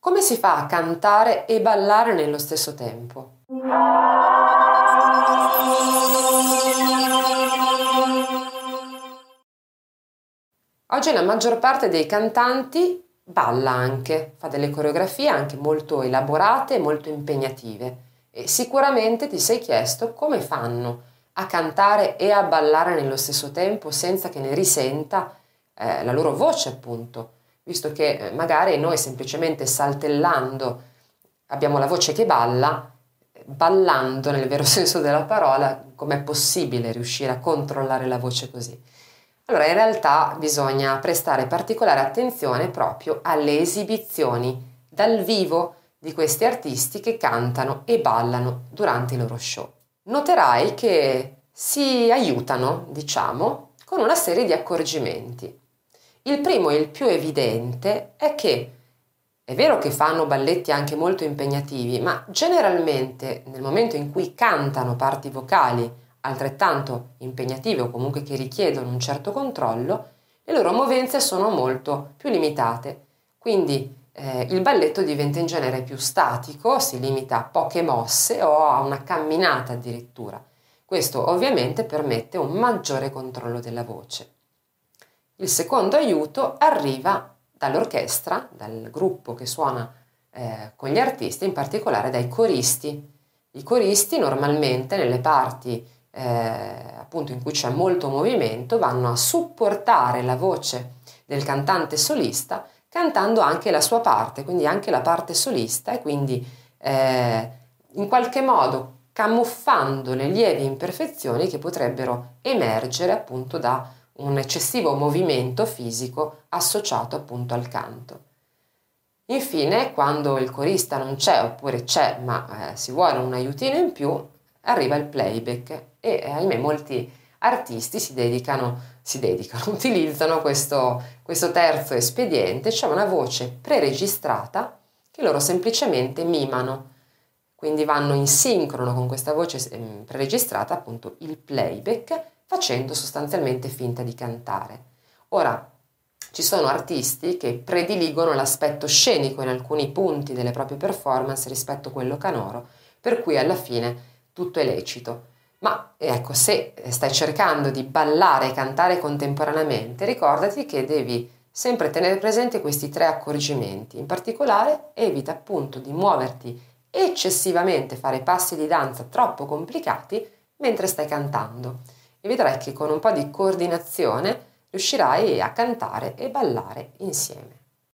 Come si fa a cantare e ballare nello stesso tempo? Oggi la maggior parte dei cantanti balla anche, fa delle coreografie anche molto elaborate e molto impegnative e sicuramente ti sei chiesto come fanno a cantare e a ballare nello stesso tempo senza che ne risenta eh, la loro voce appunto, visto che eh, magari noi semplicemente saltellando abbiamo la voce che balla, ballando nel vero senso della parola, com'è possibile riuscire a controllare la voce così? Allora, in realtà bisogna prestare particolare attenzione proprio alle esibizioni dal vivo di questi artisti che cantano e ballano durante i loro show. Noterai che si aiutano, diciamo, con una serie di accorgimenti. Il primo e il più evidente è che è vero che fanno balletti anche molto impegnativi, ma generalmente nel momento in cui cantano parti vocali altrettanto impegnative o comunque che richiedono un certo controllo, le loro movenze sono molto più limitate. Quindi eh, il balletto diventa in genere più statico, si limita a poche mosse o a una camminata addirittura. Questo ovviamente permette un maggiore controllo della voce. Il secondo aiuto arriva dall'orchestra, dal gruppo che suona eh, con gli artisti, in particolare dai coristi. I coristi normalmente nelle parti eh, appunto in cui c'è molto movimento, vanno a supportare la voce del cantante solista cantando anche la sua parte, quindi anche la parte solista e quindi eh, in qualche modo camuffando le lievi imperfezioni che potrebbero emergere appunto da un eccessivo movimento fisico associato appunto al canto. Infine, quando il corista non c'è oppure c'è ma eh, si vuole un aiutino in più, arriva il playback e eh, ahimè molti artisti si dedicano, si dedicano utilizzano questo, questo terzo espediente, cioè una voce preregistrata che loro semplicemente mimano. Quindi vanno in sincrono con questa voce ehm, preregistrata, appunto il playback, facendo sostanzialmente finta di cantare. Ora, ci sono artisti che prediligono l'aspetto scenico in alcuni punti delle proprie performance rispetto a quello canoro, per cui alla fine tutto è lecito. Ma ecco, se stai cercando di ballare e cantare contemporaneamente, ricordati che devi sempre tenere presente questi tre accorgimenti. In particolare, evita appunto di muoverti eccessivamente, fare passi di danza troppo complicati mentre stai cantando e vedrai che con un po' di coordinazione riuscirai a cantare e ballare insieme.